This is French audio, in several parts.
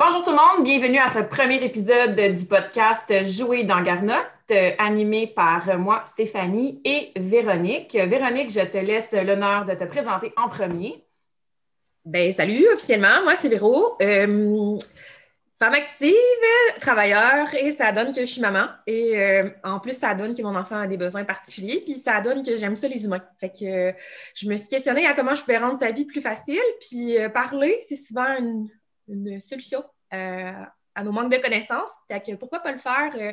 Bonjour tout le monde, bienvenue à ce premier épisode du podcast Jouer dans Garnotte, animé par moi, Stéphanie et Véronique. Véronique, je te laisse l'honneur de te présenter en premier. Ben, salut, officiellement, moi c'est Véro. Euh, femme active, travailleur, et ça donne que je suis maman. Et euh, en plus, ça donne que mon enfant a des besoins particuliers, puis ça donne que j'aime ça les humains. Fait que euh, je me suis questionnée à comment je pouvais rendre sa vie plus facile, puis parler, c'est souvent une solution euh, à nos manques de connaissances. que pourquoi pas le faire euh,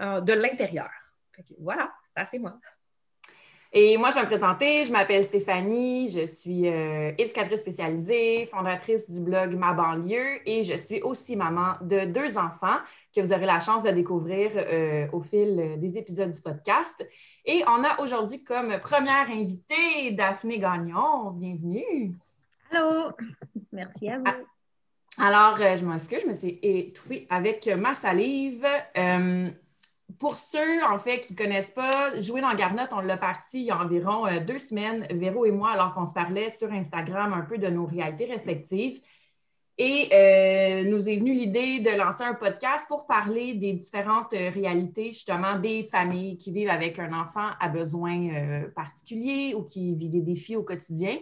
euh, de l'intérieur? Voilà, c'est assez moi. Et moi, je vais me présenter. Je m'appelle Stéphanie. Je suis éducatrice spécialisée, fondatrice du blog Ma banlieue et je suis aussi maman de deux enfants que vous aurez la chance de découvrir au fil des épisodes du podcast. Et on a aujourd'hui comme première invitée Daphné Gagnon. Bienvenue. Allô, merci à vous. Alors, euh, je m'excuse, je me suis étouffée avec ma salive. Euh, pour ceux, en fait, qui ne connaissent pas, Jouer dans Garnotte, on l'a parti il y a environ euh, deux semaines, Véro et moi, alors qu'on se parlait sur Instagram un peu de nos réalités respectives. Et nous est venue l'idée de lancer un podcast pour parler des différentes réalités, justement, des familles qui vivent avec un enfant à besoins particuliers ou qui vivent des défis au quotidien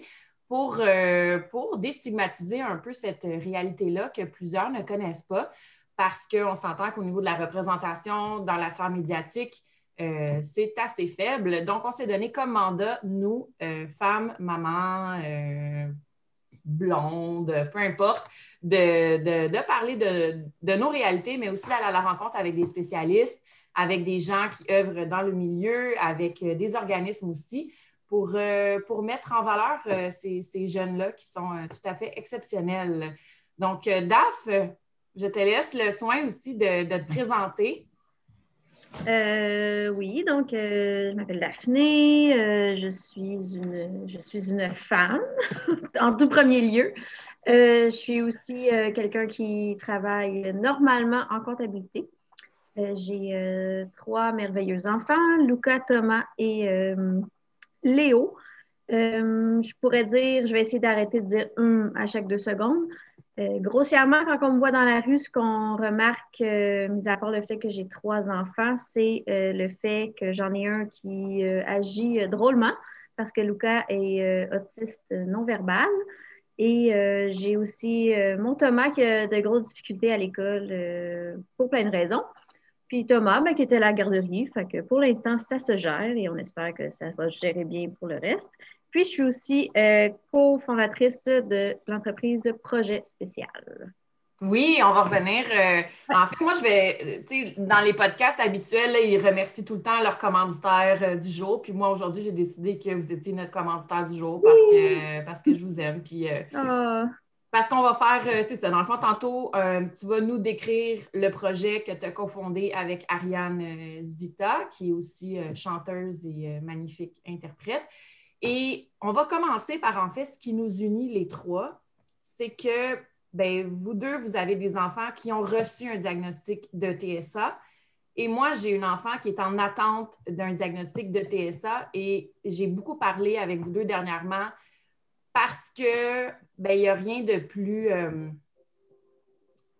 pour, euh, pour déstigmatiser un peu cette réalité-là que plusieurs ne connaissent pas parce qu'on s'entend qu'au niveau de la représentation dans la sphère médiatique, euh, c'est assez faible. Donc, on s'est donné comme mandat, nous, euh, femmes, mamans, blondes, peu importe, de, parler de, de, nos réalités, mais aussi d'aller à la rencontre avec des spécialistes, avec des gens qui œuvrent dans le milieu, avec des organismes aussi, pour, euh, pour mettre en valeur euh, ces, ces jeunes-là qui sont euh, tout à fait exceptionnels. Donc, Daph, je te laisse le soin aussi de, de te présenter. oui, donc je m'appelle Daphné, je, suis une, je suis une femme en tout premier lieu. je suis aussi quelqu'un qui travaille normalement en comptabilité. J'ai trois merveilleux enfants, Luca, Thomas et Léo. Euh, je pourrais dire, je vais essayer d'arrêter de dire hum à chaque deux secondes. Euh, grossièrement, quand on me voit dans la rue, ce qu'on remarque, euh, mis à part le fait que j'ai trois enfants, c'est le fait que j'en ai un qui agit drôlement parce que Luca est autiste non-verbal. Et j'ai aussi mon Thomas qui a de grosses difficultés à l'école pour plein de raisons. Puis Thomas, ben, qui était à la garderie, fait que pour l'instant, ça se gère et on espère que ça va se gérer bien pour le reste. Puis je suis aussi euh, cofondatrice de l'entreprise Projet Spécial. Oui, on va revenir. Euh, en fait, moi, je vais, tu sais, dans les podcasts habituels, ils remercient tout le temps leur commanditaire euh, du jour. Puis moi, aujourd'hui, j'ai décidé que vous étiez notre commanditaire du jour parce que, parce que je vous aime. Puis ah. Parce qu'on va faire, euh, c'est ça, dans le fond, tantôt, euh, tu vas nous décrire le projet que tu as cofondé avec Ariane euh, Zita, qui est aussi chanteuse et magnifique interprète. Et on va commencer par, en fait, ce qui nous unit les trois, c'est que ben, vous deux, vous avez des enfants qui ont reçu un diagnostic de TSA. Et moi, j'ai une enfant qui est en attente d'un diagnostic de TSA et j'ai beaucoup parlé avec vous deux dernièrement parce que ben, il n'y a rien de plus, euh,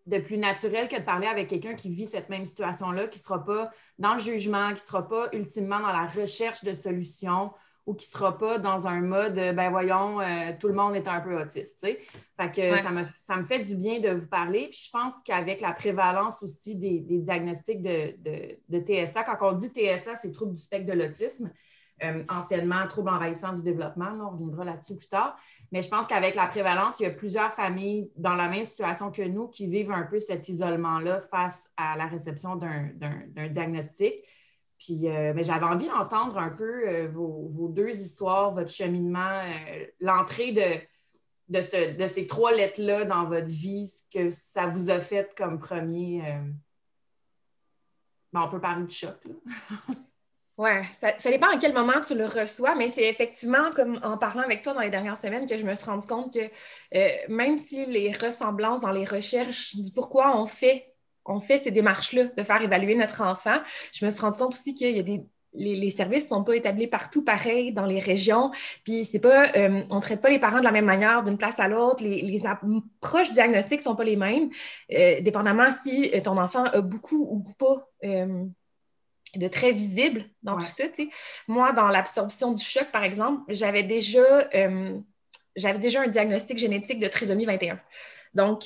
de plus naturel que de parler avec quelqu'un qui vit cette même situation-là, qui ne sera pas dans le jugement, qui ne sera pas ultimement dans la recherche de solutions ou qui ne sera pas dans un mode, ben voyons, euh, tout le monde est un peu autiste. Fait que ça, me, ça, me, fait du bien de vous parler. Puis je pense qu'avec la prévalence aussi des, diagnostics de, de, TSA, quand on dit TSA, c'est trouble du spectre de l'autisme, euh, anciennement trouble envahissant du développement. on reviendra là-dessus plus tard. Mais je pense qu'avec la prévalence, il y a plusieurs familles dans la même situation que nous qui vivent un peu cet isolement-là face à la réception d'un diagnostic. Puis euh, j'avais envie d'entendre un peu euh, vos, deux histoires, votre cheminement, l'entrée de, de, ces trois lettres-là dans votre vie, ce que ça vous a fait comme premier. on peut parler de choc. Oui, ça, dépend à quel moment tu le reçois, mais c'est effectivement comme en parlant avec toi dans les dernières semaines que je me suis rendu compte que euh, même si les ressemblances dans les recherches du pourquoi on fait, on fait ces démarches-là de faire évaluer notre enfant, je me suis rendu compte aussi qu'il y a des les, services ne sont pas établis partout pareil dans les régions. Puis c'est pas, euh, on ne traite pas les parents de la même manière d'une place à l'autre. Les, approches diagnostiques ne sont pas les mêmes, euh, dépendamment si ton enfant a beaucoup ou pas de très visible dans tout ça. Moi, dans l'absorption du choc, par exemple, j'avais déjà, j'avais déjà un diagnostic génétique de trisomie 21. Donc,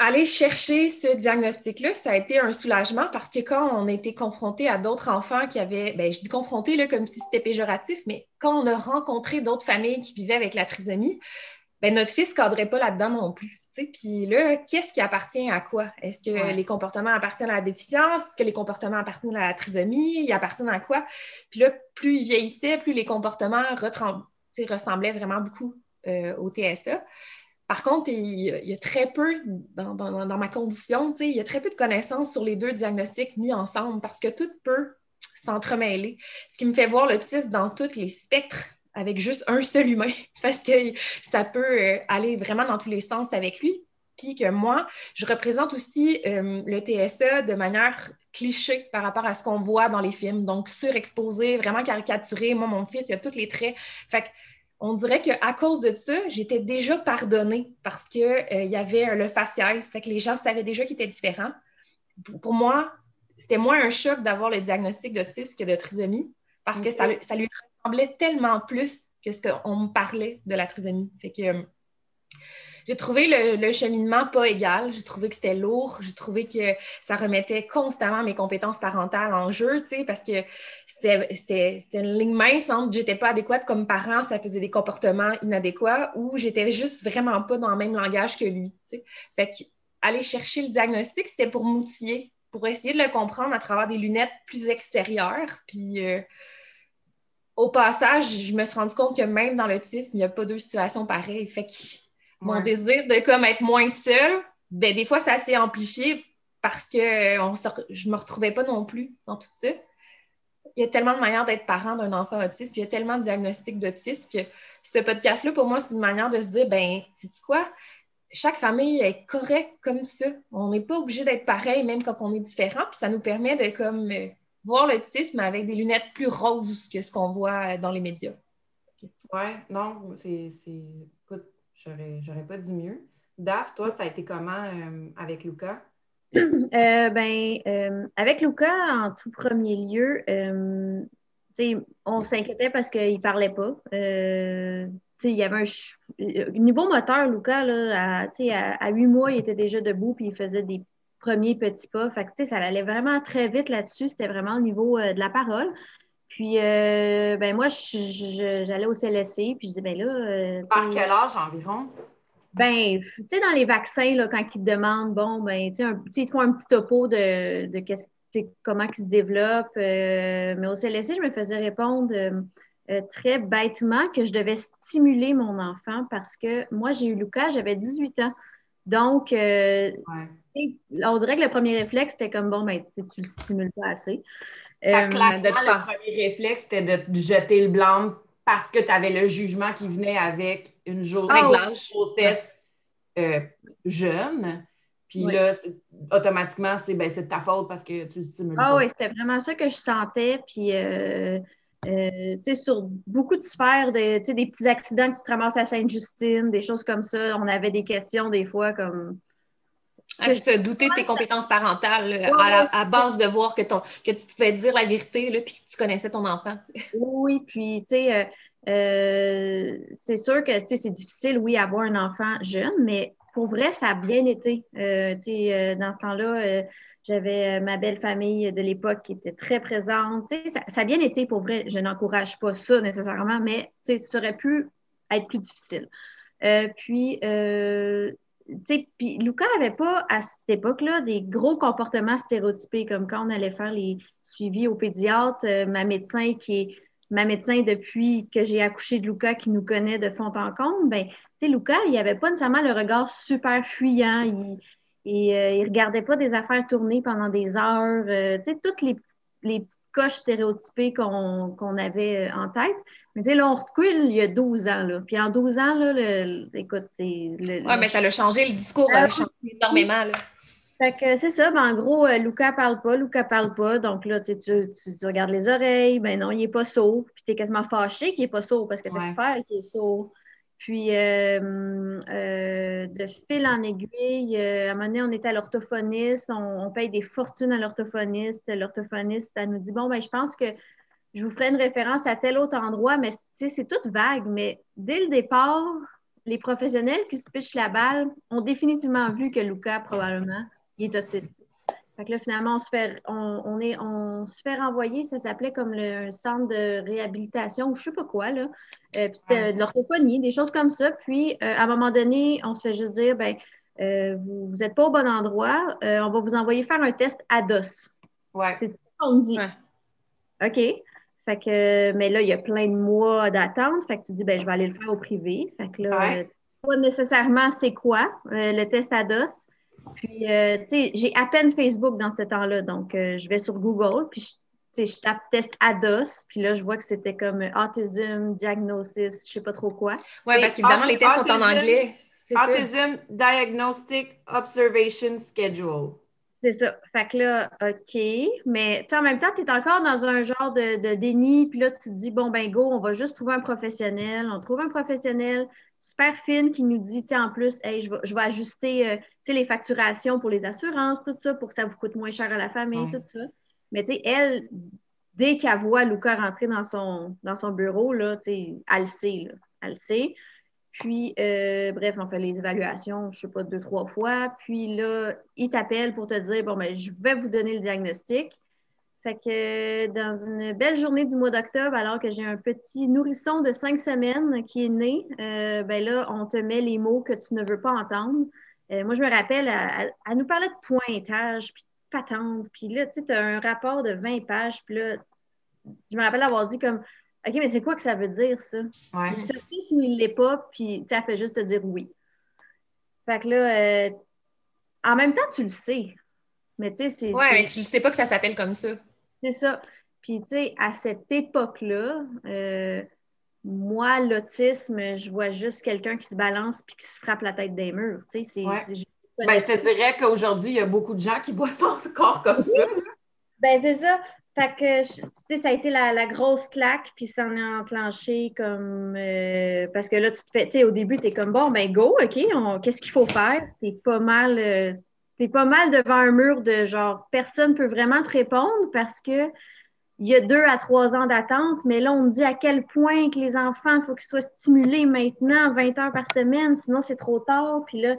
aller chercher ce diagnostic-là, ça a été un soulagement parce que quand on a été confronté à d'autres enfants qui avaient, ben, je dis confronté là, comme si c'était péjoratif, mais quand on a rencontré d'autres familles qui vivaient avec la trisomie, ben, notre fils ne cadrait pas là-dedans non plus. Puis là, qu'est-ce qui appartient à quoi? Est-ce que les comportements appartiennent à la déficience? Est-ce que les comportements appartiennent à la trisomie? Ils appartiennent à quoi? Puis là, plus il vieillissait, plus les comportements ressemblaient vraiment beaucoup euh, au TSA. Par contre, il, y a très peu, dans, ma condition, il y a très peu de connaissances sur les deux diagnostics mis ensemble parce que tout peut s'entremêler. Ce qui me fait voir l'autisme dans tous les spectres avec juste un seul humain parce que ça peut euh, aller vraiment dans tous les sens avec lui. Puis que moi, je représente aussi euh, le TSA de manière cliché par rapport à ce qu'on voit dans les films. Donc, surexposé, vraiment caricaturé. Moi, mon fils, il a tous les traits. Fait que on dirait qu'à cause de ça, j'étais déjà pardonnée parce qu'il euh, y avait le faciès, fait que les gens savaient déjà qu'il était différent. Pour, moi, c'était moins un choc d'avoir le diagnostic d'autisme que de trisomie parce que ça, ça, lui ressemblait tellement plus que ce qu'on me parlait de la trisomie. Fait que euh, j'ai trouvé le, cheminement pas égal. J'ai trouvé que c'était lourd. J'ai trouvé que ça remettait constamment mes compétences parentales en jeu, tu sais, parce que c'était une ligne mince entre j'étais pas adéquate comme parent, ça faisait des comportements inadéquats, ou j'étais juste vraiment pas dans le même langage que lui, tu sais. Fait que aller chercher le diagnostic, c'était pour m'outiller, pour essayer de le comprendre à travers des lunettes plus extérieures. Puis euh, au passage, je me suis rendu compte que même dans l'autisme, il n'y a pas deux situations pareilles. Fait que mon désir de comme être moins seule, ben, des fois, ça s'est amplifié parce que on je ne me retrouvais pas non plus dans tout ça. Il y a tellement de manières d'être parent d'un enfant autiste, puis il y a tellement de diagnostics d'autisme que ce podcast-là, pour moi, c'est une manière de se dire, ben, sais quoi? Chaque famille est correcte comme ça. On n'est pas obligé d'être pareil, même quand on est différent, puis ça nous permet de comme voir l'autisme avec des lunettes plus roses que ce qu'on voit dans les médias. Oui, non, c'est J'aurais pas dit mieux. Daph, toi, ça a été comment euh, avec Luca? Euh, ben, euh, avec Luca, en tout premier lieu, on s'inquiétait parce qu'il ne parlait pas. il y avait un niveau moteur, Luca, là, à, à, 8 mois, il était déjà debout puis il faisait des premiers petits pas. Fait ça allait vraiment très vite là-dessus. C'était vraiment au niveau de la parole. Puis, euh, ben moi, j'allais au CLSC, puis je dis, ben là. Euh, Par quel âge environ? Ben, tu sais, dans les vaccins, là, quand ils te demandent, bon, ben, tu sais, ils te font un petit topo de, de comment ils se développent. Euh, mais au CLSC, je me faisais répondre très bêtement que je devais stimuler mon enfant parce que moi, j'ai eu Lucas, j'avais 18 ans. Donc, on dirait que le premier réflexe, c'était comme, bon, ben, tu le stimules pas assez. Euh, le premier réflexe, c'était de jeter le blanc parce que tu avais le jugement qui venait avec une journée oh, grossesse euh, jeune. Puis là, automatiquement, c'est ben, de ta faute parce que tu stimules. Ah oui, c'était vraiment ça que je sentais. Puis, euh, tu sais, sur beaucoup de sphères, de, des petits accidents que tu te ramasses à Sainte-Justine, des choses comme ça, on avait des questions des fois comme ah, c'est douter de tes compétences parentales à, base de voir que, ton, que tu pouvais dire la vérité là, puis que tu connaissais ton enfant. Oui, puis tu sais, euh, euh, c'est sûr que c'est difficile, oui, avoir un enfant jeune, mais pour vrai, ça a bien été. Euh, dans ce temps-là, j'avais ma belle famille de l'époque qui était très présente. Ça, ça a bien été pour vrai. Je n'encourage pas ça nécessairement, mais ça aurait pu être plus difficile. puis, puis n'avait pas à cette époque-là des gros comportements stéréotypés, comme quand on allait faire les suivis au pédiatre, euh, ma médecin qui est ma médecin depuis que j'ai accouché de Lucas qui nous connaît de fond en comble, ben, tu sais, Lucas, il n'avait pas nécessairement le regard super fuyant, il, et, euh, regardait pas des affaires tournées pendant des heures, euh, toutes les petites, les petites coches stéréotypées qu'on avait en tête. Mais tu sais, là, on recule il y a 12 ans. Là. Puis en 12 ans, là, écoute, c'est. Oui, mais ça a changé, le discours a ah changé énormément. Là. Fait que c'est ça, ben, en gros, euh, Luca parle pas, Luca parle pas. Donc là, tu, tu, tu regardes les oreilles, ben non, il est pas sourd. Puis tu es quasiment fâché qu'il est pas sourd parce que ouais. faire qu'il est sourd. Puis euh, euh, de fil en aiguille, à un moment donné, on était à l'orthophoniste, on, on, paye des fortunes à l'orthophoniste. L'orthophoniste, elle nous dit Bon, ben je pense que je vous ferai une référence à tel autre endroit, mais c'est tout vague. Mais dès le départ, les professionnels qui se pichent la balle ont définitivement vu que Luca, probablement, il est autiste. Fait que là, finalement, on se fait, on, est, on se fait renvoyer, ça s'appelait comme le centre de réhabilitation ou je sais pas quoi, là. Euh, puis c'était de l'orthophonie, des choses comme ça. Puis, euh, à un moment donné, on se fait juste dire, ben euh, vous n'êtes pas au bon endroit, on va vous envoyer faire un test à DOS. Ouais. C'est ce qu'on dit. OK? Fait que, mais là, il y a plein de mois d'attente. Fait que tu dis, ben, je vais aller le faire au privé. Fait que là, pas nécessairement c'est quoi le test à DOS. Puis, euh, tu sais, j'ai à peine Facebook dans ce temps-là. Donc, euh, je vais sur Google, puis je, je tape test ADOS, puis là, je vois que c'était comme autism, diagnosis, je sais pas trop quoi. Oui, parce qu'évidemment, les tests sont en anglais. Autism Diagnostic Observation Schedule. C'est ça. Fait que là, OK. Mais en même temps, tu es encore dans un genre de, de, déni. Puis là, tu te dis, bon, ben go, on va juste trouver un professionnel. On trouve un professionnel super fine qui nous dit, en plus, hey, je, vais, je vais ajuster euh, les facturations pour les assurances, tout ça, pour que ça vous coûte moins cher à la famille, tout ça. Mais tu sais, elle, dès qu'elle voit Luca rentrer dans son, dans son bureau, là, elle le sait, là, elle le sait. Puis, euh, bref, on fait les évaluations, je ne sais pas, deux, trois fois. Puis là, il t'appelle pour te dire, bon, ben, je vais vous donner le diagnostic. Fait que dans une belle journée du mois d'octobre, alors que j'ai un petit nourrisson de cinq semaines qui est né, euh, ben là, on te met les mots que tu ne veux pas entendre. Euh, moi, je me rappelle, elle, nous parlait de pointage, puis de patente, puis là, tu sais, tu as un rapport de 20 pages, puis là, je me rappelle avoir dit comme, OK, mais c'est quoi que ça veut dire, ça? Ouais. Tu sais qu'il ne l'est pas, puis tu elle fait juste te dire oui. Fait que là, euh, en même temps, tu le sais. Mais tu sais, c'est. Ouais, mais tu ne sais pas que ça s'appelle comme ça. C'est ça. Puis, tu sais, à cette époque-là, euh, moi, l'autisme, je vois juste quelqu'un qui se balance puis qui se frappe la tête des murs. Tu sais, c'est. Ben, je te dirais qu'aujourd'hui, il y a beaucoup de gens qui voient son corps comme ça. Ben, c'est ça. Que, tu sais, ça a été la, grosse claque, puis ça en a enclenché comme. Euh, parce que là, tu te fais. Tu sais, au début, tu es comme, bon, ben, go, OK, qu'est-ce qu'il faut faire? T'es pas mal. Euh, t'es pas mal devant un mur de genre, personne peut vraiment te répondre parce que il y a deux à trois ans d'attente, mais là, on me dit à quel point que les enfants, il faut qu'ils soient stimulés maintenant, 20 heures par semaine, sinon c'est trop tard. Puis là.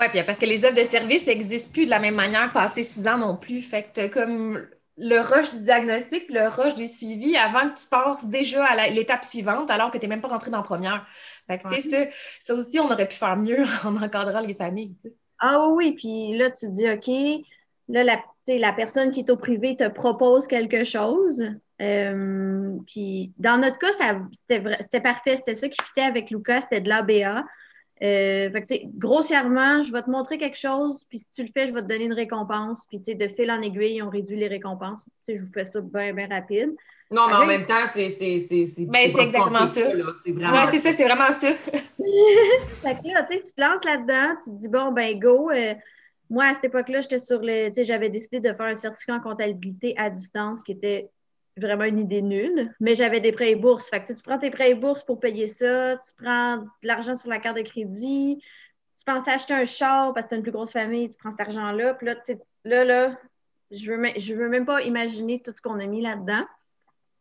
Oui, puis parce que les offres de service n'existent plus de la même manière passé six ans non plus. Fait que comme le rush du diagnostic, le rush des suivis avant que tu passes déjà à l'étape suivante alors que tu n'es même pas rentré dans la première. Fait que, tu sais, ça, aussi, on aurait pu faire mieux en encadrant les familles. Ah oui, puis là, tu te dis, OK, là, la, la personne qui est au privé te propose quelque chose. Euh, puis dans notre cas, c'était parfait. C'était ça qui fitait avec Lucas, c'était de l'ABA. Euh, fait grossièrement, je vais te montrer quelque chose, puis si tu le fais, je vais te donner une récompense. Puis, de fil en aiguille, on réduit les récompenses. je vous fais ça bien, bien rapide. Non, mais en même temps, c'est. C'est ben, exactement ça. C'est vraiment. c'est ça, c'est vraiment ça. fait que là, tu te lances là-dedans, tu te dis, bon, ben, go. Euh, moi, à cette époque-là, j'étais sur le. Tu sais, j'avais décidé de faire un certificat en comptabilité à distance qui était vraiment une idée nulle, mais j'avais des prêts et bourses. Fait que tu prends tes prêts et bourses pour payer ça, tu prends de l'argent sur la carte de crédit, tu penses acheter un char parce que tu as une plus grosse famille, tu prends cet argent-là, puis là, là, là, je veux, je veux même pas imaginer tout ce qu'on a mis là-dedans.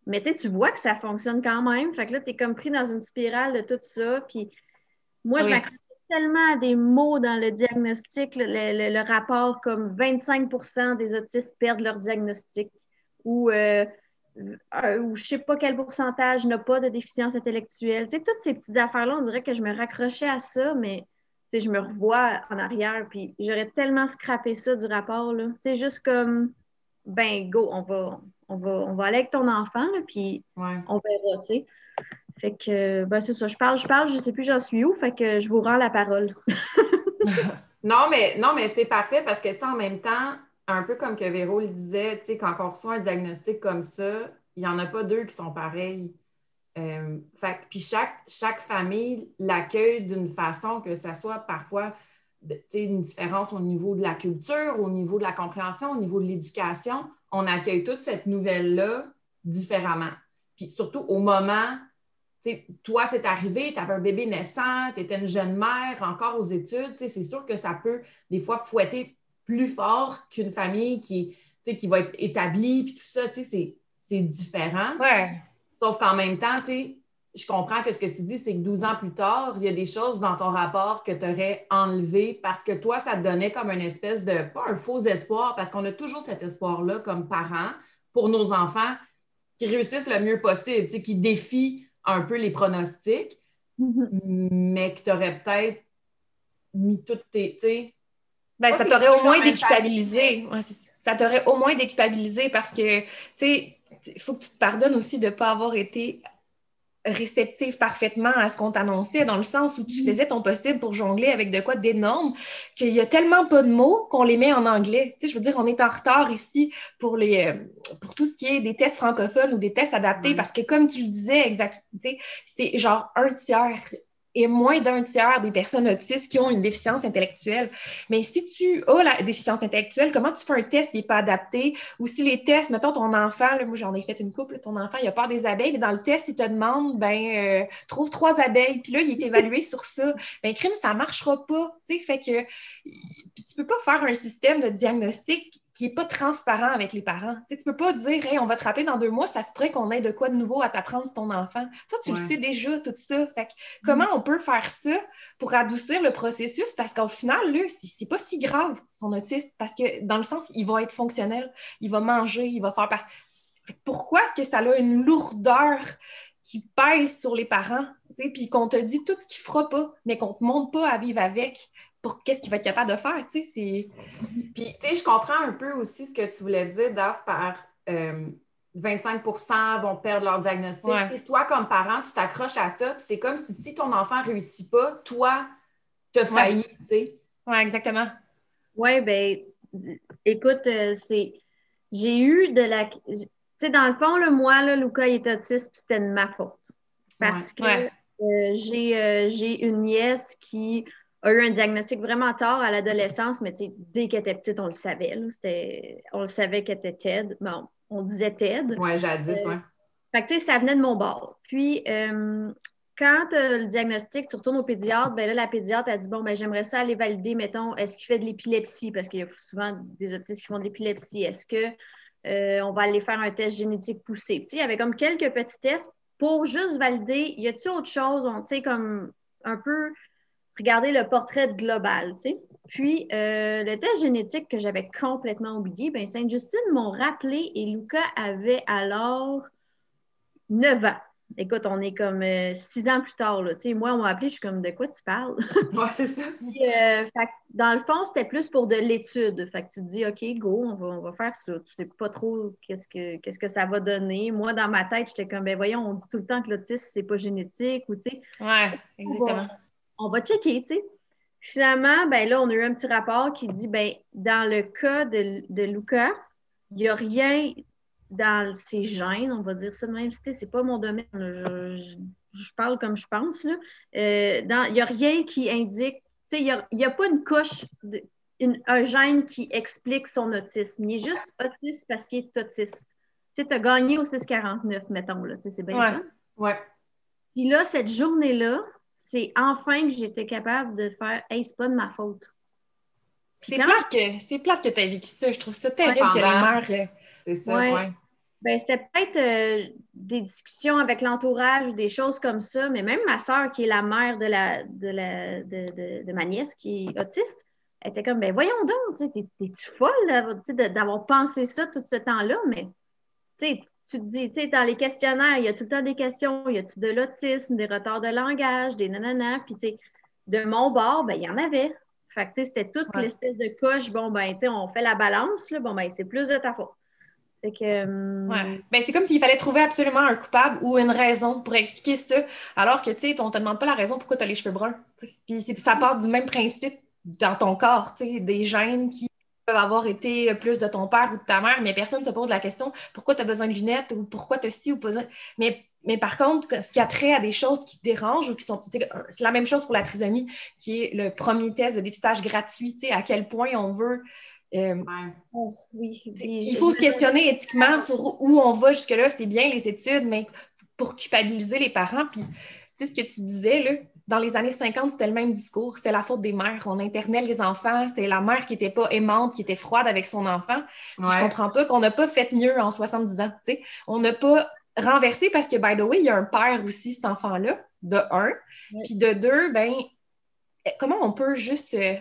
Mais tu vois que ça fonctionne quand même. Fait que là, tu es comme pris dans une spirale de tout ça. Puis moi, je m'accroche tellement à des mots dans le diagnostic, le, rapport comme 25% des autistes perdent leur diagnostic ou, euh, ou je sais pas quel pourcentage n'a pas de déficience intellectuelle. Tu sais, toutes ces petites affaires-là, on dirait que je me raccrochais à ça, mais je me revois en arrière, puis j'aurais tellement scrappé ça du rapport. C'est juste comme, ben go, on va, on va, on va aller avec ton enfant, puis on verra, tu sais. Fait que, ben, c'est ça, je parle, je parle, je sais plus j'en suis où, fait que je vous rends la parole. non, mais, non, mais c'est parfait parce que, tu sais, en même temps, un peu comme que Véro le disait, tu sais, quand on reçoit un diagnostic comme ça, il n'y en a pas deux qui sont pareils. Euh, puis chaque, chaque famille l'accueille d'une façon que ça soit parfois une différence au niveau de la culture, au niveau de la compréhension, au niveau de l'éducation. On accueille toute cette nouvelle-là différemment. Puis surtout au moment, toi, c'est arrivé, tu avais un bébé naissant, tu étais une jeune mère, encore aux études, c'est sûr que ça peut des fois fouetter plus fort qu'une famille qui, qui va être établie, puis tout ça, c'est différent. Ouais. Sauf qu'en même temps, je comprends que ce que tu dis, c'est que 12 ans plus tard, il y a des choses dans ton rapport que tu aurais enlevées parce que toi, ça te donnait comme une espèce de, pas un faux espoir, parce qu'on a toujours cet espoir-là comme parents pour nos enfants qui réussissent le mieux possible, qui défient un peu les pronostics, mm-hmm. mais que tu aurais peut-être mis toutes tes. Ben, ça t'aurait au moins déculpabilisé. ça t'aurait au moins déculpabilisé parce que, tu sais, il faut que tu te pardonnes aussi de ne pas avoir été réceptive parfaitement à ce qu'on t'annonçait, dans le sens où tu mm. faisais ton possible pour jongler avec de quoi d'énorme, qu'il y a tellement pas de mots qu'on les met en anglais. Tu sais, je veux dire, on est en retard ici pour, les, euh, pour tout ce qui est des tests francophones ou des tests adaptés, parce que comme tu le disais, exact, c'est genre un tiers et moins d'un tiers des personnes autistes qui ont une déficience intellectuelle. Mais si tu as la déficience intellectuelle, comment tu fais un test qui n'est pas adapté? Ou si les tests, mettons ton enfant, moi j'en ai fait une couple, ton enfant, il a peur des abeilles, mais dans le test, il te demande, ben, euh, trouve trois abeilles, puis là, il est évalué sur ça. Ben, crime, ça ne marchera pas. Tu sais, fait que tu peux pas faire un système de diagnostic qui n'est pas transparent avec les parents. Tu ne peux pas dire hey, on va te rappeler dans deux mois, ça se pourrait qu'on ait de quoi de nouveau à t'apprendre sur ton enfant. Toi, tu le sais déjà, tout ça. Fait comment on peut faire ça pour adoucir le processus? Parce qu'au final, là, c'est pas si grave, son autisme, parce que dans le sens, il va être fonctionnel, il va manger, il va faire par... pourquoi est-ce que ça a une lourdeur qui pèse sur les parents? Puis qu'on te dit tout ce qu'il fera pas, mais qu'on te montre pas à vivre avec pour qu'est-ce qu'il va être capable de faire, tu sais, c'est... Puis, tu sais, je comprends un peu aussi ce que tu voulais dire, Daf, par 25% euh, vont perdre leur diagnostic. Toi, comme parent, tu t'accroches à ça, puis c'est comme si, si ton enfant ne réussit pas, toi, tu as failli, tu sais. Oui, exactement. Oui, ben écoute, euh, c'est... J'ai eu de la... Tu sais, dans le fond, le moi, là, Lucas, il est autiste, puis c'était de ma faute. Parce que euh, j'ai une nièce qui a eu un diagnostic vraiment tard à l'adolescence, mais dès qu'elle était petite, on le savait. on le savait qu'elle était TED. Bon, on disait TED. Oui, jadis, euh, oui. Fait que, tu sais, ça venait de mon bord. Puis, euh, quand le diagnostic, tu retournes au pédiatre, ben là, la pédiatre a dit Bon, ben j'aimerais ça aller valider, mettons, est-ce qu'il fait de l'épilepsie? Parce qu'il y a souvent des autistes qui font de l'épilepsie. Est-ce qu'on euh, va aller faire un test génétique poussé? Tu sais, il y avait comme quelques petits tests pour juste valider, y a-t-il autre chose, tu sais, comme un peu regarder le portrait global, tu sais. Puis, euh, le test génétique que j'avais complètement oublié, ben Sainte-Justine m'ont rappelé et Lucas avait alors 9 ans. Écoute, on est comme euh, six ans plus tard. Là. sais, moi, on m'a appelé, je suis comme de quoi tu parles? Oui, c'est ça. Euh, dans le fond, c'était plus pour de l'étude. Fait que tu te dis, OK, go, on va, on va faire ça. Tu sais pas trop qu'est-ce que, qu'est-ce que ça va donner. Moi, dans ma tête, j'étais comme, ben voyons, on dit tout le temps que l'autisme, c'est pas génétique ou tu sais. Ouais, exactement on va checker, tu sais. Finalement, ben là, on a eu un petit rapport qui dit, ben dans le cas de, de Luca, il n'y a rien dans ses gènes, on va dire ça de même, c'est pas mon domaine, je, parle comme je pense, là. Euh, il n'y a rien qui indique, tu sais, il n'y a, pas une couche, un gène qui explique son autisme. Il est juste autiste parce qu'il est autiste. Tu sais, tu as gagné au 649, mettons, là, c'est bien ouais. Ouais. Puis là, cette journée-là, c'est enfin que j'étais capable de faire Hey, c'est pas de ma faute. C'est plate que c'est plate que tu as vécu ça. Je trouve ça terrible que les mères. Euh, c'est ça, ouais. Ben, c'était peut-être euh, des discussions avec l'entourage ou des choses comme ça, mais même ma soeur, qui est la mère de, la, de, la, de, de, ma nièce, qui est autiste, elle était comme, ben voyons donc, t'es-tu folle d'avoir pensé ça tout ce temps-là, mais tu sais, tu te dis, tu sais, dans les questionnaires, il y a tout le temps des questions. Y a-tu de l'autisme, des retards de langage, des nanana? Puis, tu sais, de mon bord, ben, il y en avait. Fait que, tu sais, c'était toute l'espèce de coche. Bon, ben, tu sais, on fait la balance, là. Bon, ben, c'est plus de ta faute. Fait que. Euh, ouais. Ben, c'est comme s'il fallait trouver absolument un coupable ou une raison pour expliquer ça. Alors que, tu sais, on te demande pas la raison pourquoi tu as les cheveux bruns. Puis, ça part du même principe dans ton corps, tu sais, des gènes qui peuvent avoir été plus de ton père ou de ta mère, mais personne ne se pose la question pourquoi tu as besoin de lunettes ou pourquoi tu as ci ou pas. Mais mais par contre, ce qui a trait à des choses qui dérangent ou qui sont. C'est la même chose pour la trisomie, qui est le premier test de dépistage gratuit, à quel point on veut. Euh, oh, il faut se questionner éthiquement sur où on va jusque-là. C'est bien les études, mais pour culpabiliser les parents. Puis, tu sais, ce que tu disais, là, dans les années 50, c'était le même discours. C'était la faute des mères. On internait les enfants. C'était la mère qui n'était pas aimante, qui était froide avec son enfant. Je Je comprends pas qu'on n'a pas fait mieux en 70 ans. sais. On n'a pas renversé parce que, by the way, il y a un père aussi, cet enfant-là, de un. Puis de deux, ben, comment on peut juste euh,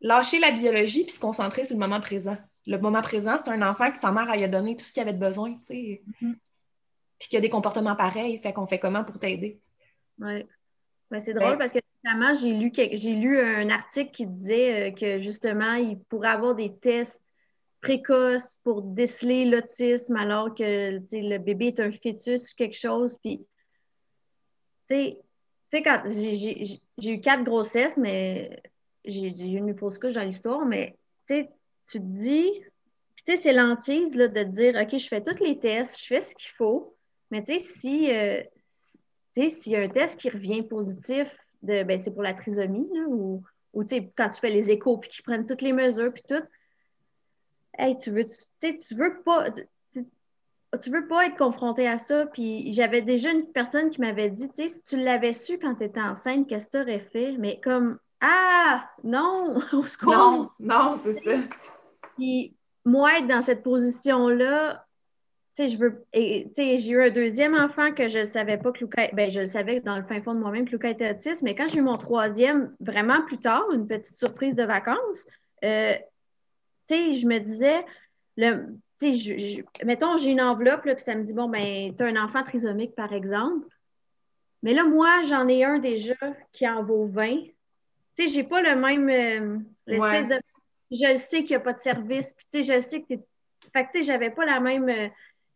lâcher la biologie puis se concentrer sur le moment présent? Le moment présent, c'est un enfant qui sa mère a donné tout ce qu'il avait besoin, tu sais. Mm-hmm. Puis qui a des comportements pareils. Fait qu'on fait comment pour t'aider? Oui. c'est drôle parce que récemment, j'ai lu, j'ai lu un article qui disait euh, que justement, il pourrait avoir des tests précoces pour déceler l'autisme alors que le bébé est un fœtus ou quelque chose. Puis, tu sais, quand j'ai eu quatre grossesses, mais j'ai eu une fausse couche dans l'histoire, mais tu te dis, tu sais, c'est l'antise de te dire, OK, je fais tous les tests, je fais ce qu'il faut, mais tu sais, si, euh, s'il y a un test qui revient positif, de, ben, c'est pour la trisomie, ou, ou quand tu fais les échos, puis qu'ils prennent toutes les mesures, puis tout, hey, tu veux, tu, tu veux pas, tu veux pas être confronté à ça. Puis j'avais déjà une personne qui m'avait dit, tu sais, si tu l'avais su quand tu étais enceinte, qu'est-ce que tu aurais fait? Mais comme, ah, non, au secours. Non, non, c'est ça. Puis moi, être dans cette position-là, sais, je veux. Tu sais, j'ai eu un deuxième enfant que je ne savais pas que Lucas. Ben, je le savais dans le fin fond de moi-même que Lucas était autiste, mais quand j'ai eu mon troisième, vraiment plus tard, une petite surprise de vacances, euh, tu sais, je me disais, le, mettons, j'ai une enveloppe, là, puis ça me dit, bon, ben, tu as un enfant trisomique, par exemple. Mais là, moi, j'en ai un déjà qui en vaut 20. Tu sais, j'ai pas le même. Euh, l'espèce de. Je le sais qu'il n'y a pas de service, puis tu sais, je sais que tu Fait que, tu sais, j'avais pas la même. Euh,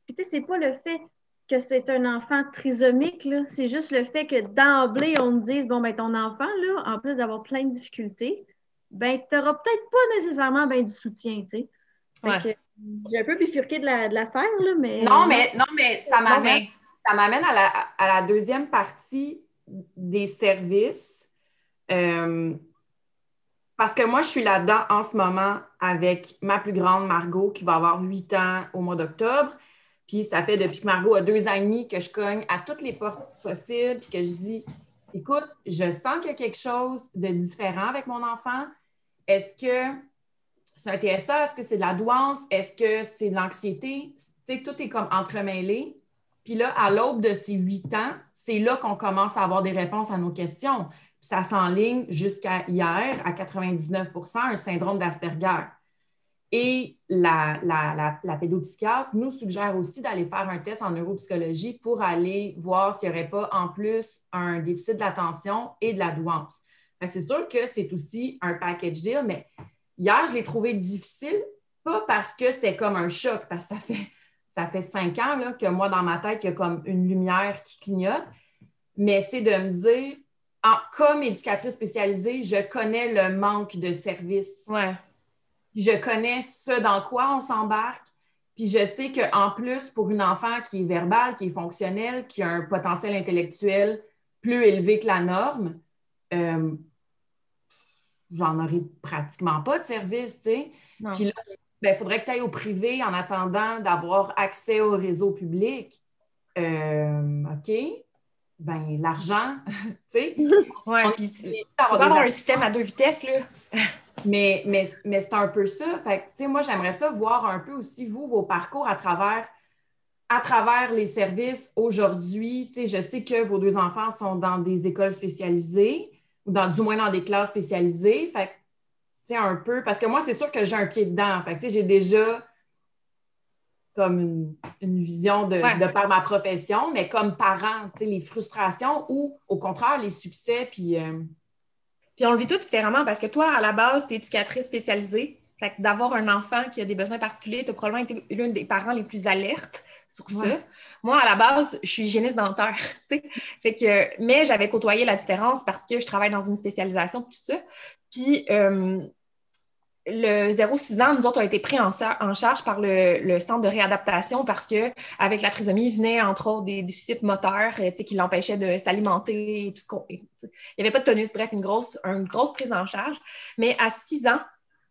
puis, tu sais, c'est pas le fait que c'est un enfant trisomique, là. C'est juste le fait que d'emblée, on me dise, bon, ben, ton enfant, là, en plus d'avoir plein de difficultés, ben, tu n'auras peut-être pas nécessairement ben, du soutien, tu sais. J'ai un peu bifurqué de l'affaire, là, mais. Non, mais, non, mais ça m'amène, ça m'amène à la, à la, deuxième partie des services. Euh, parce que moi, je suis là-dedans en ce moment avec ma plus grande Margot qui va avoir huit ans au mois d'octobre. Puis ça fait depuis que Margot a deux ans et demi que je cogne à toutes les portes possibles, puis que je dis Écoute, je sens qu'il y a quelque chose de différent avec mon enfant. Est-ce que c'est un TSA? Est-ce que c'est de la douance? Est-ce que c'est de l'anxiété? Tu sais, tout est comme entremêlé. Puis là, à l'aube de ces huit ans, c'est là qu'on commence à avoir des réponses à nos questions. Puis ça s'enligne jusqu'à hier à 99% un syndrome d'Asperger. Et la, la, pédopsychiatre nous suggère aussi d'aller faire un test en neuropsychologie pour aller voir s'il n'y aurait pas en plus un déficit de l'attention et de la douance. C'est sûr que c'est aussi un package deal, mais hier, je l'ai trouvé difficile, pas parce que c'était comme un choc, parce que ça fait, ça fait cinq ans là, que moi, dans ma tête, il y a comme une lumière qui clignote, mais c'est de me dire, comme éducatrice spécialisée, je connais le manque de services. Je connais ce dans quoi on s'embarque. Puis je sais qu'en plus, pour une enfant qui est verbale, qui est fonctionnelle, qui a un potentiel intellectuel plus élevé que la norme, euh, j'en aurais pratiquement pas de service, tu sais. Puis là, il ben, faudrait que tu ailles au privé en attendant d'avoir accès au réseau public. Euh, OK. Ben, l'argent, tu sais. Oui, puis avoir un système à deux vitesses, là. Mais, mais, mais c'est un peu ça. Fait que, moi, j'aimerais ça voir un peu aussi, vous, vos parcours à travers, à travers les services aujourd'hui. Je sais que vos deux enfants sont dans des écoles spécialisées, ou dans, du moins dans des classes spécialisées. Fait que, un peu, parce que moi, c'est sûr que j'ai un pied dedans. Fait que, j'ai déjà comme une, vision de, de, par ma profession, mais comme parent, les frustrations ou au contraire les succès, puis euh, puis on le vit tout différemment parce que toi, à la base, tu es éducatrice spécialisée. Fait que d'avoir un enfant qui a des besoins particuliers, tu as probablement été l'une des parents les plus alertes sur ça. Moi, à la base, je suis hygiéniste dentaire. Fait que, mais j'avais côtoyé la différence parce que je travaille dans une spécialisation, tout ça. Puis, euh, le 0-6 ans, nous autres, a été pris en, charge par le, centre de réadaptation parce que avec la trisomie, il venait entre autres des déficits moteurs euh, qui l'empêchaient de s'alimenter. Il n'y avait pas de tonus, bref, une grosse, une grosse prise en charge. Mais à 6 ans,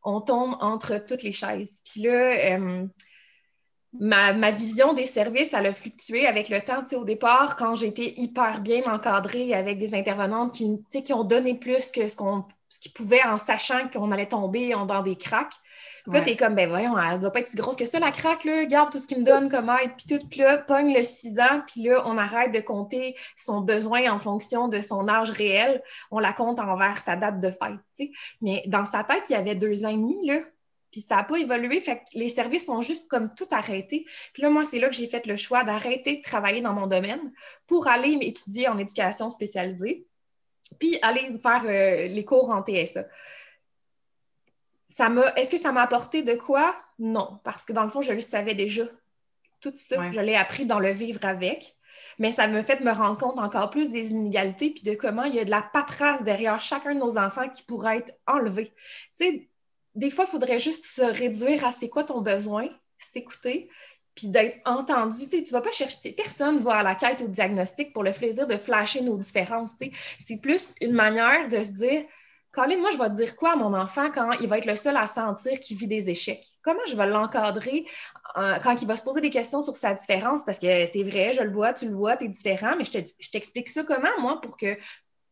on tombe entre toutes les chaises. Puis là, euh, ma, vision des services, elle a fluctué avec le temps. au départ, quand j'étais hyper bien encadrée avec des intervenantes qui, qui ont donné plus que ce qu'on ce qu'ils pouvaient en sachant qu'on allait tomber dans des cracks. Puis là, t'es comme, ben voyons, elle doit pas être si grosse que ça, la craque, là. Garde tout ce qu'il me donne comme aide. Puis tout, puis là, pogne le 6 ans, puis là, on arrête de compter son besoin en fonction de son âge réel. On la compte envers sa date de fête, tu sais. Mais dans sa tête, il y avait deux ans et demi, là. Puis ça n'a pas évolué. Fait que les services ont juste comme tout arrêté. Puis là, moi, c'est là que j'ai fait le choix d'arrêter de travailler dans mon domaine pour aller étudier en éducation spécialisée puis aller faire euh, les cours en TSA. Ça Est-ce que ça m'a apporté de quoi? Non, parce que dans le fond, je le savais déjà. Tout ça, je l'ai appris dans le vivre avec. Mais ça me fait me rendre compte encore plus des inégalités puis de comment il y a de la paperasse derrière chacun de nos enfants qui pourrait être enlevé. Tu sais, des fois, il faudrait juste se réduire à c'est quoi ton besoin, s'écouter, puis d'être entendu. Tu ne vas pas chercher, personne va à la quête au diagnostic pour le plaisir de flasher nos différences. C'est plus une manière de se dire, Colin, moi, je vais dire quoi à mon enfant quand il va être le seul à sentir qu'il vit des échecs? Comment je vais l'encadrer euh, quand il va se poser des questions sur sa différence? Parce que c'est vrai, je le vois, tu le vois, tu es différent, mais je t'explique ça comment, moi, pour que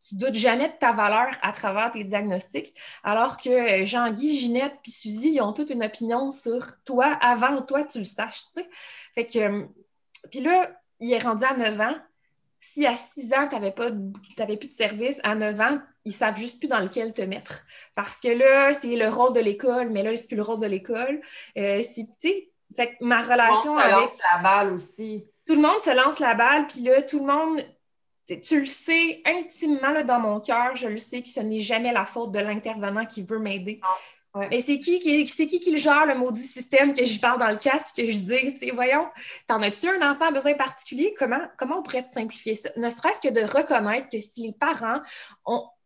tu doutes jamais de ta valeur à travers tes diagnostics, alors que euh, Jean-Guy, Ginette puis Suzy, ils ont toute une opinion sur toi avant que toi tu le saches, tu sais. Fait que, euh, puis là, il est rendu à 9 ans. Si à 6 ans, tu n'avais plus de service, à 9 ans, ils savent juste plus dans lequel te mettre. Parce que là, c'est le rôle de l'école, mais là, c'est plus le rôle de l'école. Euh, fait que ma relation avec... Tout le monde se lance la balle aussi. Tout le monde se lance la balle, puis là, tout le monde tu le sais intimement là, dans mon cœur, je le sais que ce n'est jamais la faute de l'intervenant qui veut m'aider. Mais c'est qui qui, c'est qui qui le gère, le maudit système que j'y parle dans le casque, que je dis, voyons, t'en as-tu un enfant à besoin particulier? Comment, comment on pourrait te simplifier ça? Ne serait-ce que de reconnaître que si les parents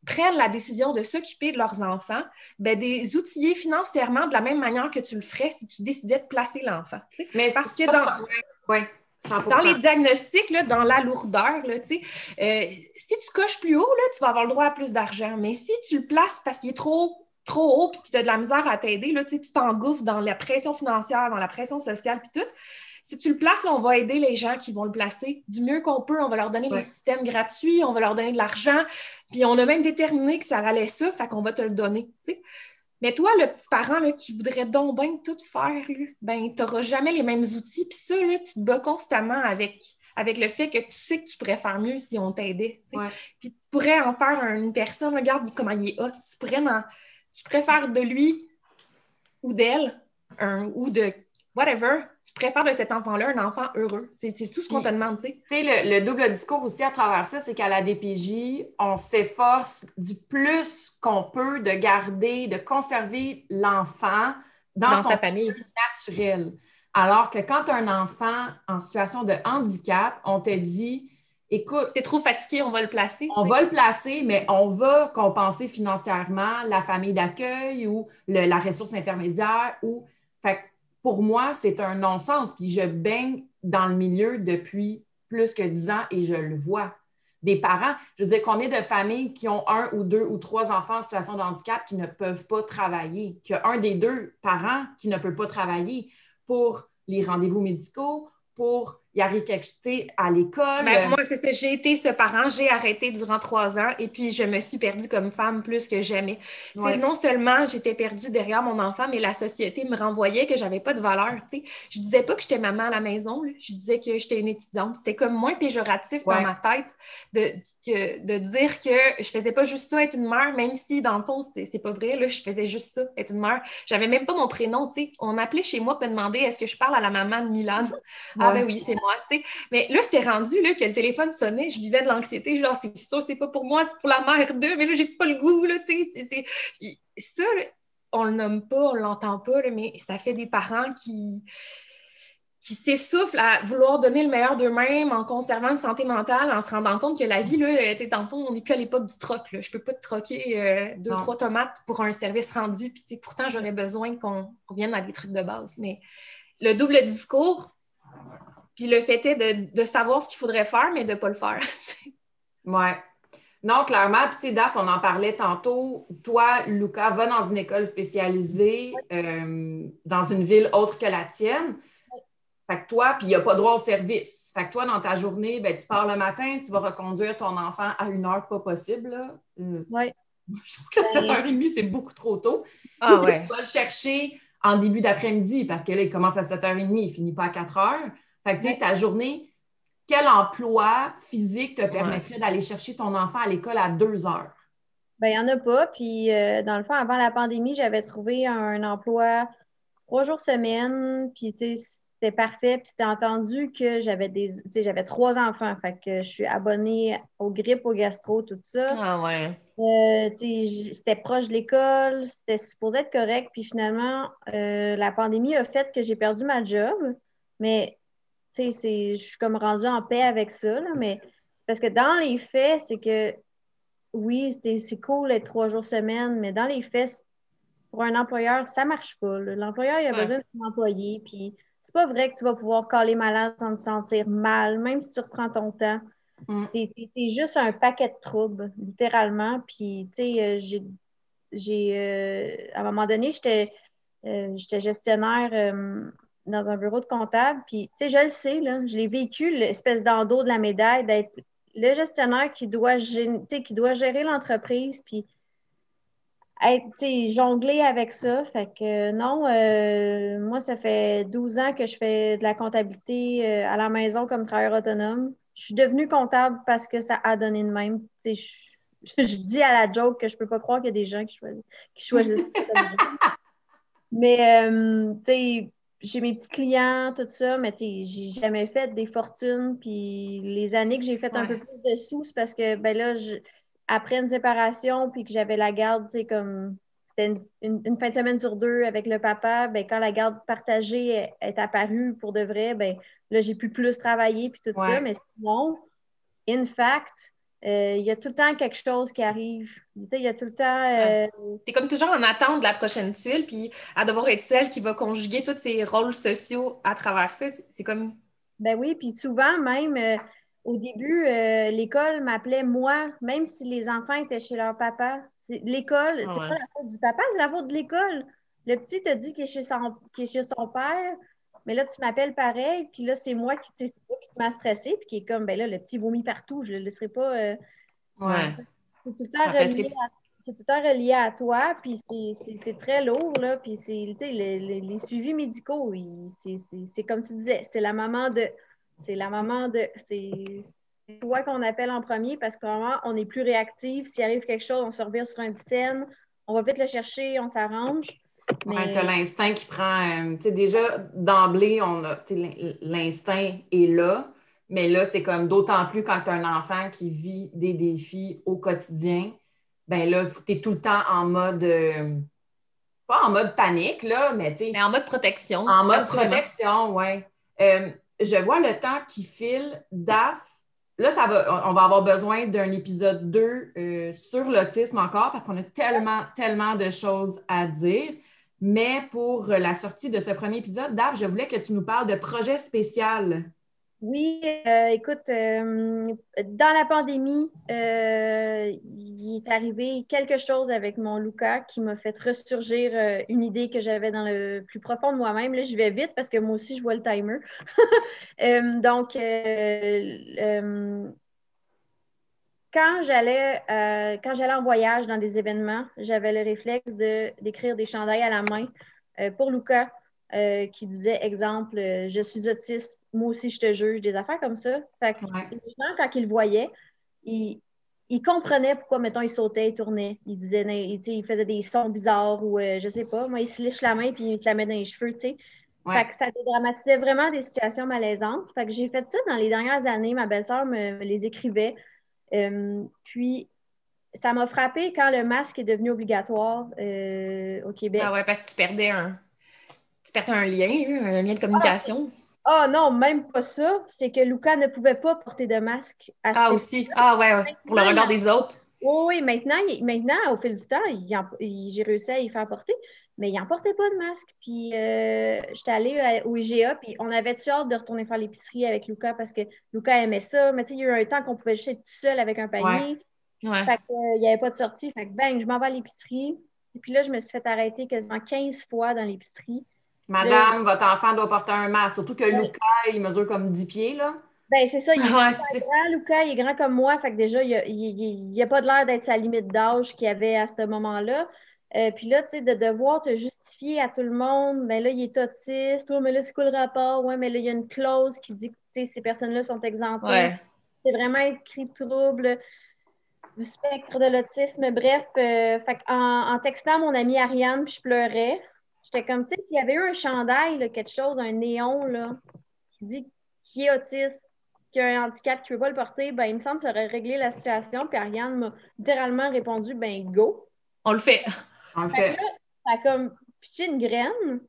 prennent la décision de s'occuper de leurs enfants, ben, des outiller financièrement de la même manière que tu le ferais si tu décidais de placer l'enfant. Mais parce que dans... Ouais. Dans les diagnostics, dans la lourdeur, là, euh, si tu coches plus haut, là, tu vas avoir le droit à plus d'argent. Mais si tu le places parce qu'il est trop trop haut puis que tu as de la misère à t'aider, là, tu t'engouffres dans la pression financière, dans la pression sociale puis tout. Si tu le places, on va aider les gens qui vont le placer du mieux qu'on peut. On va leur donner des systèmes gratuits, on va leur donner de l'argent. Puis on a même déterminé que ça valait ça, fait qu'on va te le donner. Mais toi, le petit parent là, qui voudrait donc bien tout faire, ben, tu n'auras jamais les mêmes outils. Puis ça, là, tu te bats constamment avec, avec le fait que tu sais que tu pourrais faire mieux si on t'aidait. Puis tu pourrais en faire une personne, regarde comment il est hot. Tu pourrais, tu pourrais faire de lui ou d'elle ou de whatever, tu préfères de cet enfant-là un enfant heureux? C'est tout ce qu'on te demande, tu sais. Le, le, double discours aussi à travers ça, c'est qu'à la DPJ, on s'efforce du plus qu'on peut de garder, de conserver l'enfant dans, sa famille naturelle. Alors que quand un enfant en situation de handicap, on te dit écoute. T'es trop fatigué, on va le placer. On va le placer, mais on va compenser financièrement la famille d'accueil ou la ressource intermédiaire ou. Fait pour moi, c'est un non-sens. Puis je baigne dans le milieu depuis plus que dix ans et je le vois. Des parents, je veux dire, combien de familles qui ont un ou deux ou trois enfants en situation de handicap qui ne peuvent pas travailler, qui a un des deux parents qui ne peut pas travailler pour les rendez-vous médicaux, pour il arrive quelque chose à l'école. Ben, moi, c'est ça. J'ai été ce parent, j'ai arrêté durant trois ans et puis je me suis perdue comme femme plus que jamais. Non seulement j'étais perdue derrière mon enfant, mais la société me renvoyait que j'avais pas de valeur. Je Je disais pas que j'étais maman à la maison, je disais que j'étais une étudiante. C'était comme moins péjoratif dans ma tête de, de dire que je faisais pas juste ça, être une mère, même si dans le fond, c'est pas vrai, là, je faisais juste ça, être une mère. J'avais même pas mon prénom. On appelait chez moi pour me demander est-ce que je parle à la maman de Milan? Ah ben oui, c'est moi. Mais là, c'était rendu là, que le téléphone sonnait, je vivais de l'anxiété, genre, c'est ça, c'est pas pour moi, c'est pour la mère d'eux, mais là, j'ai pas le goût, là, tu sais. Ça, on le nomme pas, on l'entend pas, mais ça fait des parents qui qui s'essoufflent à vouloir donner le meilleur d'eux-mêmes en conservant une santé mentale, en se rendant compte que la vie, là, dans le fond, on n'est plus à l'époque du troc. Là. Je peux pas te troquer euh, deux, trois tomates pour un service rendu. Puis pourtant, j'aurais besoin qu'on revienne à des trucs de base. Mais le double discours, puis le fait est de, savoir ce qu'il faudrait faire, mais de ne pas le faire. ouais. Non, clairement, puis tu sais, Daph, on en parlait tantôt. Toi, Lucas, va dans une école spécialisée euh, dans une ville autre que la tienne. Fait que toi, puis il n'y a pas droit au service. Fait que toi, dans ta journée, ben, tu pars le matin, tu vas reconduire ton enfant à une heure pas possible. Euh, oui. Je trouve que 7h30, ben, c'est beaucoup trop tôt. Ah ouais. tu vas le chercher en début d'après-midi parce que là, il commence à 7h30, il finit pas à 4h. Fait que tu sais, ta journée, quel emploi physique te permettrait d'aller chercher ton enfant à l'école à 2 heures? Ben, il n'y en a pas. Puis, euh, dans le fond, avant la pandémie, j'avais trouvé un emploi trois jours semaine. Puis, tu sais, c'était parfait. Puis c'était entendu que j'avais des. j'avais trois enfants. Fait que je suis abonnée au grippe, au gastro, tout ça. Ah ouais. Euh, c'était proche de l'école, c'était supposé être correct. Puis finalement, euh, la pandémie a fait que j'ai perdu ma job. Mais je suis comme rendue en paix avec ça. mais parce que dans les faits, c'est que oui, c'est cool d'être trois jours semaine, mais dans les faits, pour un employeur, ça ne marche pas. L'employeur, il a besoin de son employé. Puis c'est pas vrai que tu vas pouvoir caler malade sans te sentir mal, même si tu reprends ton temps. Mm. T'es juste un paquet de troubles, littéralement. Puis, tu sais, euh, j'ai. j'ai euh, à un moment donné, j'étais euh, gestionnaire dans un bureau de comptable. Puis, tu sais, je le sais, là, je l'ai vécu, l'espèce d'endos de la médaille d'être le gestionnaire qui doit, qui doit gérer l'entreprise. Puis, être jongler avec ça. Fait que non, euh, moi, ça fait 12 ans que je fais de la comptabilité euh, à la maison comme travailleur autonome. Je suis devenue comptable parce que ça a donné de même. Je, je, dis à la joke que je peux pas croire qu'il y a des gens qui choisissent, qui choisissent Mais, euh, tu sais, j'ai mes petits clients, tout ça, mais tu sais, j'ai jamais fait des fortunes. Puis les années que j'ai fait un peu plus de sous, c'est parce que, ben là, je après une séparation, puis que j'avais la garde, tu sais, comme c'était une, fin de semaine sur deux avec le papa, ben, quand la garde partagée est, apparue pour de vrai, ben, là, j'ai pu plus travailler, puis tout ça. Mais sinon, in fact, il y a tout le temps quelque chose qui arrive. Il y a tout le temps. Euh... Tu es comme toujours en attente de la prochaine tuile, puis à devoir être celle qui va conjuguer tous ces rôles sociaux à travers ça. C'est comme. Ben oui, puis souvent même. Euh, au début, euh, l'école m'appelait moi, même si les enfants étaient chez leur papa. L'école, c'est pas la faute du papa, c'est la faute de l'école. Le petit te dit qu'il est, chez son, chez son père, mais là, tu m'appelles pareil, puis là, c'est moi qui, qui m'a stressé, puis qui est comme, ben là, le petit vomit partout, je le laisserai pas. Euh, ouais. C'est tout, le temps relié à, toi, puis c'est très lourd, là, puis c'est, les, les, les, suivis médicaux, c'est comme tu disais, c'est la maman de c'est la maman de. C'est toi qu'on appelle en premier parce que vraiment, on est plus réactif. S'il arrive quelque chose, on se revient sur un scène, on va vite le chercher, on s'arrange. Mais... tu as l'instinct qui prend. Euh, tu sais, déjà, d'emblée, on a l'instinct est là. Mais là, c'est comme d'autant plus quand tu as un enfant qui vit des défis au quotidien. Ben là, tu es tout le temps en mode. Euh, pas en mode panique, là, mais tu Mais en mode protection. En mode protection, oui. Euh, je vois le temps qui file. DAF, là, ça va, on va avoir besoin d'un épisode 2 euh, sur l'autisme encore parce qu'on a tellement, tellement de choses à dire. Mais pour la sortie de ce premier épisode, DAF, je voulais que tu nous parles de projet spécial. Oui, euh, écoute, euh, dans la pandémie, euh, il est arrivé quelque chose avec mon Luca qui m'a fait ressurgir une idée que j'avais dans le plus profond de moi-même. Là, je vais vite parce que moi aussi, je vois le timer. donc, quand j'allais quand j'allais en voyage dans des événements, j'avais le réflexe d'écrire des chandails à la main pour Luca euh, qui disait, exemple, euh, je suis autiste, moi aussi je te juge, des affaires comme ça. Fait que les gens, quand ils le voyaient, ils, comprenaient pourquoi, mettons, il sautait, il tournait. Il disait, il, faisait des sons bizarres ou euh, je sais pas, moi, il se liche la main puis il se la met dans les cheveux, tu sais. Fait que ça dédramatisait vraiment des situations malaisantes. Fait que j'ai fait ça dans les dernières années. Ma belle-sœur me, les écrivait. Puis, ça m'a frappé quand le masque est devenu obligatoire au Québec. Ah ouais, parce que tu perdais un tu perds un lien, un lien de communication. Oh non, même pas ça. C'est que Luca ne pouvait pas porter de masque. À ah, aussi. Ah, ouais, ouais. Pour le regard des autres. Oui, maintenant, maintenant, au fil du temps, j'ai réussi à y faire porter, mais il n'en portait pas de masque. Puis euh, j'étais allée au IGA, puis on avait tu hâte de retourner faire l'épicerie avec Luca? Parce que Luca aimait ça. Mais tu sais, il y a eu un temps qu'on pouvait juste être tout seul avec un panier. Ouais. Fait qu'il euh, n'y avait pas de sortie. Fait que bang, je m'en vais à l'épicerie. Et puis là, je me suis fait arrêter quasiment 15 fois dans l'épicerie. Madame, votre enfant doit porter un masque. Surtout que Lucas, il mesure comme 10 pieds, là. Ben, c'est ça, il est, grand, Lucas, il est grand comme moi, fait que déjà, il n'a a pas de l'air d'être sa limite d'âge qu'il avait à ce moment-là. Euh, puis là, tu sais, de devoir te justifier à tout le monde, ben là, il est autiste, oh, mais là, c'est quoi le rapport? Ouais, mais là, il y a une clause qui dit que ces personnes-là sont exemptées. C'est vraiment écrit trouble du spectre de l'autisme. Bref, euh, fait en, en, textant mon amie Ariane, puis je pleurais. J'étais comme, tu sais, s'il y avait eu un chandail, quelque chose, un néon, là, qui dit qui est autiste, qui a un handicap, qui ne peut pas le porter, ben, il me semble que ça aurait réglé la situation. Puis Ariane m'a littéralement répondu, ben, go. On le fait. Le fait. ça a comme pitché une graine.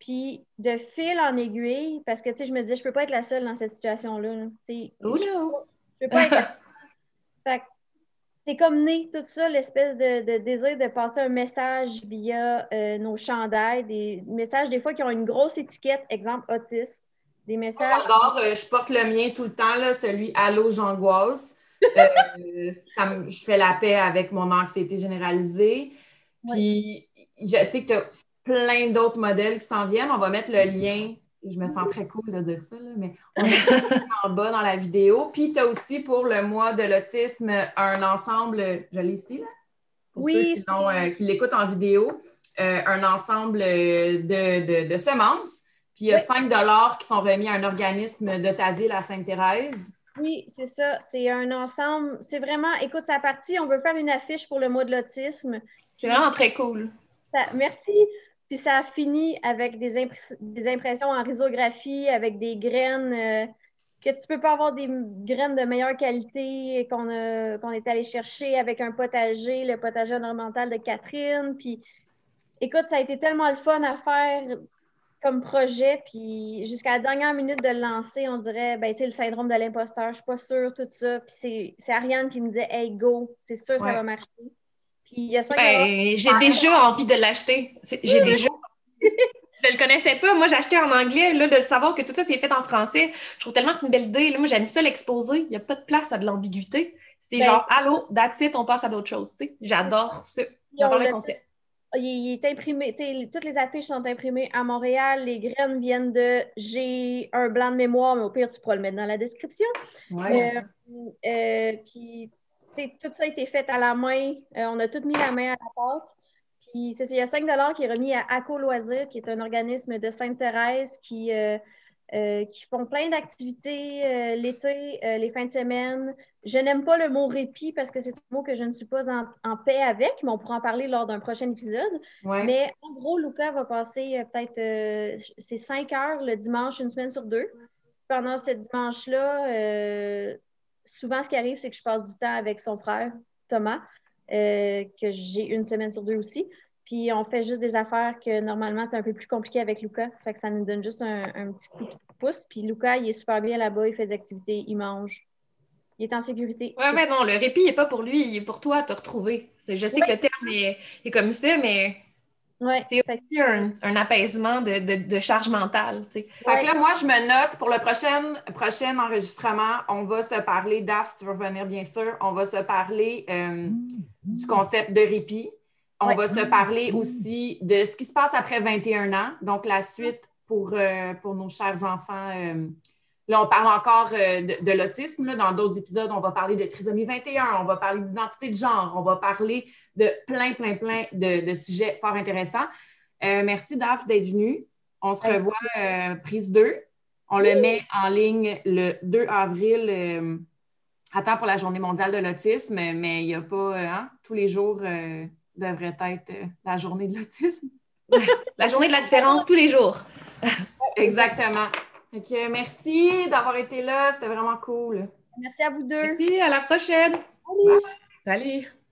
Puis de fil en aiguille, parce que, tu sais, je me disais, je peux pas être la seule dans cette situation-là. Oh no! Je peux pas être la... fait c'est comme né tout ça, l'espèce de, désir de passer un message via euh, nos chandails, des messages des fois qui ont une grosse étiquette, exemple autiste, des messages. J'adore, euh, je porte le mien tout le temps, là, celui Allô j'angoisse. Euh, je fais la paix avec mon anxiété généralisée. Puis je sais que tu as plein d'autres modèles qui s'en viennent. On va mettre le lien je me sens très cool de dire ça, mais on est en bas dans la vidéo. Puis tu as aussi pour le mois de l'autisme un ensemble, je l'ai ici, là, pour oui, ceux euh, qui, l'écoutent en vidéo, euh, un ensemble de, semences. Puis il y a 5 qui sont remis à un organisme de ta ville à Sainte-Thérèse. Oui, c'est ça. C'est un ensemble. C'est vraiment, écoute, sa partie, on veut faire une affiche pour le mois de l'autisme. C'est vraiment très cool. merci. Puis ça a fini avec des, impressions en risographie, avec des graines euh, que tu peux pas avoir des graines de meilleure qualité qu'on est allé chercher avec un potager, le potager ornemental de Catherine. Puis écoute, ça a été tellement le fun à faire comme projet. Puis jusqu'à la dernière minute de le lancer, on dirait, ben, tu sais, le syndrome de l'imposteur, je suis pas sûre, tout ça. Puis c'est Ariane qui me disait, hey, go, c'est sûr, ça va marcher. Ben, j'ai déjà envie de l'acheter. J'ai déjà. je le connaissais pas. Moi, acheté en anglais. Là, de savoir que tout ça, c'est fait en français, je trouve tellement que c'est une belle idée. Là, moi, j'aime ça l'exposer. Il n'y a pas de place à de l'ambiguïté. C'est ben, genre, allô, that's it, on passe à d'autres choses. J'adore ça. J'adore le concept. Il est imprimé, toutes les affiches sont imprimées à Montréal. Les graines viennent de J'ai un blanc de mémoire, mais au pire, tu pourras le mettre dans la description. Ouais. Euh, euh, puis tout ça a été fait à la main. Euh, on a tout mis la main à la pâte. Puis il y a 5 qui est remis à ACO Loisirs, qui est un organisme de Sainte-Thérèse qui, qui font plein d'activités l'été, les fins de semaine. Je n'aime pas le mot répit parce que c'est un mot que je ne suis pas en, paix avec, mais on pourra en parler lors d'un prochain épisode. Mais en gros, Luca va passer peut-être c'est 5 heures le dimanche, une semaine sur deux. Pendant ce dimanche-là, souvent, ce qui arrive, c'est que je passe du temps avec son frère, Thomas, euh, que j'ai une semaine sur deux aussi. Puis on fait juste des affaires que normalement, c'est un peu plus compliqué avec Lucas. Fait que ça nous donne juste un, petit coup de pouce. Puis Lucas, il est super bien là-bas, il fait des activités, il mange. Il est en sécurité. Oui, mais non, le répit n'est pas pour lui, il est pour toi, te retrouver. Je sais que le terme est, est comme ça, mais c'est aussi un, apaisement de, charge mentale. Fait que là, moi, je me note pour le prochain, prochain enregistrement, on va se parler, Daf, si tu veux revenir, bien sûr, on va se parler euh, du concept de répit. On va se parler aussi de ce qui se passe après 21 ans, donc la suite pour, euh, pour nos chers enfants. Euh, là, on parle encore de, de l'autisme. Dans d'autres épisodes, on va parler de trisomie 21, on va parler d'identité de genre, on va parler de plein, plein, plein de, sujets fort intéressants. Euh, merci, Daph, d'être venu. On se revoit euh, prise 2. On le met en ligne le 2 avril. Euh, attends pour la journée mondiale de l'autisme, mais il n'y a pas, hein, tous les jours devrait être la journée de l'autisme. la journée de la différence tous les jours. Exactement. Merci d'avoir été là, c'était vraiment cool. Merci à vous deux. Merci, à la prochaine. Salut. Salut.